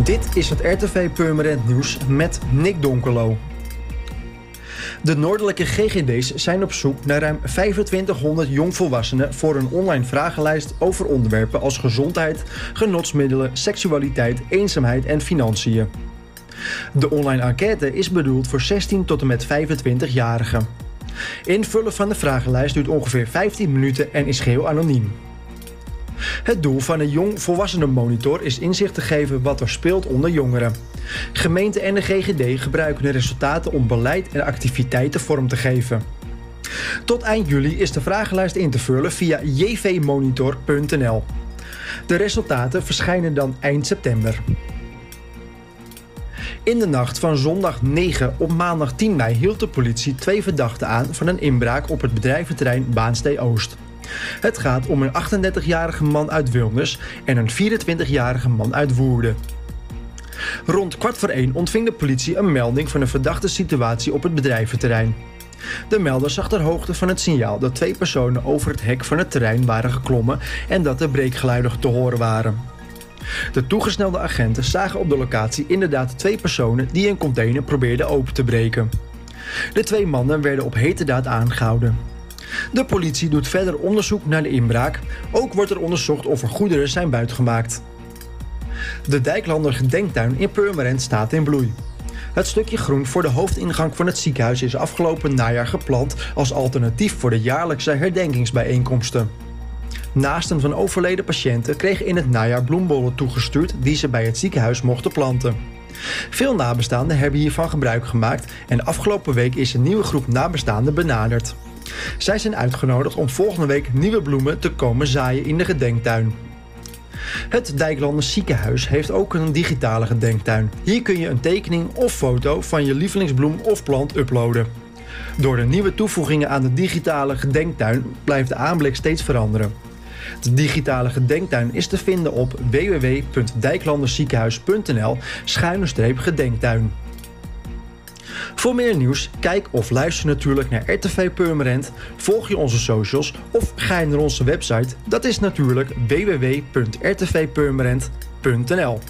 Dit is het RTV Purmerend Nieuws met Nick Donkelo. De noordelijke GGD's zijn op zoek naar ruim 2500 jongvolwassenen voor een online vragenlijst over onderwerpen als gezondheid, genotsmiddelen, seksualiteit, eenzaamheid en financiën. De online enquête is bedoeld voor 16 tot en met 25-jarigen. Invullen van de vragenlijst duurt ongeveer 15 minuten en is geheel anoniem. Het doel van een jong volwassenenmonitor is inzicht te geven wat er speelt onder jongeren. Gemeente en de GGD gebruiken de resultaten om beleid en activiteiten vorm te geven. Tot eind juli is de vragenlijst in te vullen via jvmonitor.nl. De resultaten verschijnen dan eind september. In de nacht van zondag 9 op maandag 10 mei hield de politie twee verdachten aan van een inbraak op het bedrijventerrein Baanstee Oost. Het gaat om een 38-jarige man uit Wilnis en een 24-jarige man uit Woerden. Rond kwart voor één ontving de politie een melding van een verdachte situatie op het bedrijventerrein. De melder zag ter hoogte van het signaal dat twee personen over het hek van het terrein waren geklommen en dat er breekgeluiden te horen waren. De toegesnelde agenten zagen op de locatie inderdaad twee personen die een container probeerden open te breken. De twee mannen werden op hete daad aangehouden. De politie doet verder onderzoek naar de inbraak. Ook wordt er onderzocht of er goederen zijn buitgemaakt. De Dijklander Gedenktuin in Purmerend staat in bloei. Het stukje groen voor de hoofdingang van het ziekenhuis is afgelopen najaar geplant als alternatief voor de jaarlijkse herdenkingsbijeenkomsten. Naasten van overleden patiënten kregen in het najaar bloembollen toegestuurd die ze bij het ziekenhuis mochten planten. Veel nabestaanden hebben hiervan gebruik gemaakt en afgelopen week is een nieuwe groep nabestaanden benaderd. Zij zijn uitgenodigd om volgende week nieuwe bloemen te komen zaaien in de gedenktuin. Het Dijklanders ziekenhuis heeft ook een digitale gedenktuin. Hier kun je een tekening of foto van je lievelingsbloem of plant uploaden. Door de nieuwe toevoegingen aan de digitale gedenktuin blijft de aanblik steeds veranderen. De digitale gedenktuin is te vinden op www.dijklanderziekenhuis.nl-gedenktuin. Voor meer nieuws, kijk of luister natuurlijk naar RTV Purmerend, volg je onze socials of ga je naar onze website. Dat is natuurlijk www.rtvpurmerend.nl.